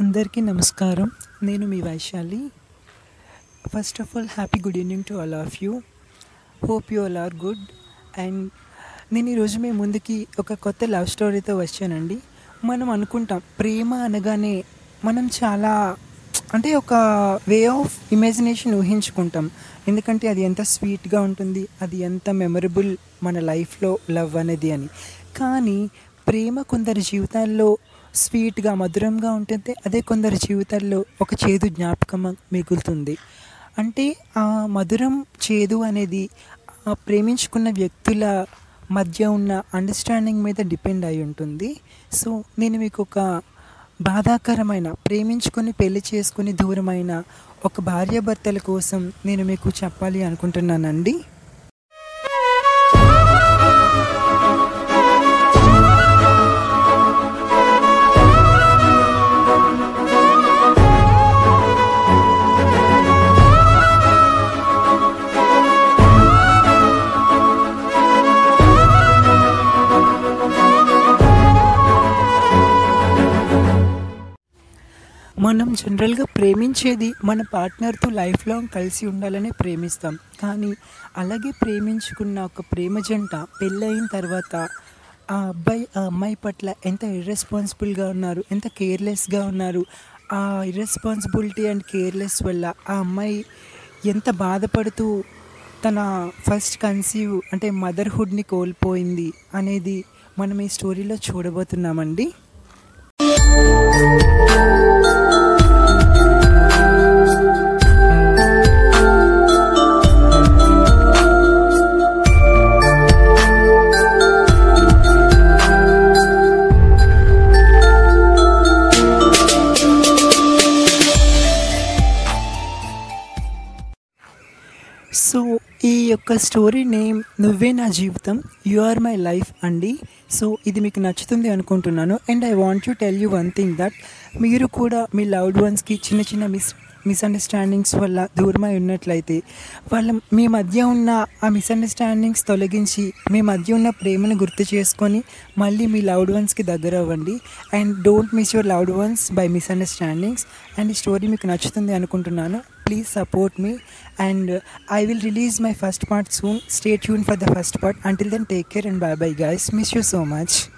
అందరికీ నమస్కారం. నేను మీ Vaishali. First of all happy good evening to all of you hope you all are good and నేను ఈరోజు మీ ముందుకి ఒక కొత్త లవ్ స్టోరీతో వచ్చానండి. మనం అనుకుంటాం ప్రేమ అనగానే మనం చాలా అంటే ఒక వే ఆఫ్ ఇమాజినేషన్ ఊహించుకుంటాం. ఎందుకంటే అది ఎంత స్వీట్గా ఉంటుంది అది ఎంత మెమరబుల్ మన లైఫ్లో లవ్ అనేది అని. కానీ ప్రేమ కొందరి జీవితాల్లో స్వీట్గా మధురంగా ఉంటుంది అదే కొందరి జీవితాల్లో ఒక చేదు జ్ఞాపకం మిగులుతుంది. అంటే ఆ మధురం చేదు అనేది ఆ ప్రేమించుకున్న వ్యక్తుల మధ్య ఉన్న అండర్స్టాండింగ్ మీద డిపెండ్ అయి ఉంటుంది. సో నేను మీకు ఒక బాధాకరమైన ప్రేమించుకొని పెళ్ళి చేసుకుని దూరమైన ఒక భార్యాభర్తల కోసం నేను మీకు చెప్పాలి అనుకుంటున్నానండి. మనం జనరల్గా ప్రేమించేది మన పార్ట్నర్తో లైఫ్ లాంగ్ కలిసి ఉండాలని ప్రేమిస్తాం. కానీ అలాగే ప్రేమించుకున్న ఒక ప్రేమ జంట పెళ్ళయిన తర్వాత ఆ అబ్బాయి ఆ అమ్మాయి పట్ల ఎంత ఇర్రెస్పాన్సిబుల్గా ఉన్నారు ఎంత కేర్లెస్గా ఉన్నారు ఆ ఇర్రెస్పాన్సిబిలిటీ అండ్ కేర్లెస్ వల్ల ఆ అమ్మాయి ఎంత బాధపడుతూ తన ఫస్ట్ కన్సీవ్ అంటే మదర్హుడ్ని కోల్పోయింది అనేది మనం ఈ స్టోరీలో చూడబోతున్నామండి. సో ఈ యొక్క స్టోరీ నేమ్ నువ్వే నా జీవితం. యు ఆర్ మై లైఫ్ అండి. సో ఇది మీకు నచ్చుతుంది అనుకుంటున్నాను. And I want you tell you one thing that మీరు కూడా మీ లవ్డ్ వన్స్కి చిన్న చిన్న మిస్ మిస్అండర్స్టాండింగ్స్ వల్ల దూరమై ఉన్నట్లయితే వాళ్ళ మీ మధ్య ఉన్న ఆ మిస్అండర్స్టాండింగ్స్ తొలగించి మీ మధ్య ఉన్న ప్రేమను గుర్తు చేసుకొని మళ్ళీ మీ లవ్డ్ వన్స్కి దగ్గర అవ్వండి. And don't miss your loved ones by misunderstandings and ఈ స్టోరీ మీకు నచ్చుతుంది అనుకుంటున్నాను. Please support me and I will release my first part soon stay tune for the first part until then take care and bye bye guys miss you so much